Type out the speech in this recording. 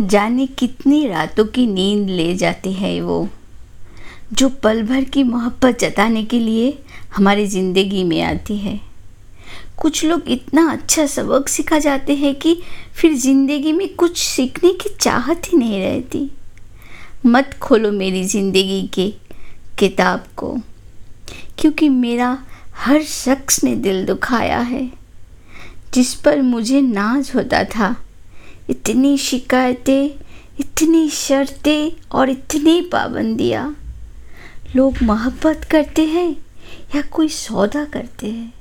जाने कितनी रातों की नींद ले जाते हैं वो। जो पल भर की मोहब्बत जताने के लिए हमारी ज़िंदगी में आती है। कुछ लोग इतना अच्छा सबक सिखा जाते हैं कि फिर ज़िंदगी में कुछ सीखने की चाहत ही नहीं रहती। मत खोलो मेरी ज़िंदगी के किताब को, क्योंकि मेरा हर शख्स ने दिल दुखाया है। जिस पर मुझे नाज होता था इतनी शिकायतें, इतनी शर्तें और इतनी पाबंदियाँ। लोग मोहब्बत करते हैं या कोई सौदा करते हैं?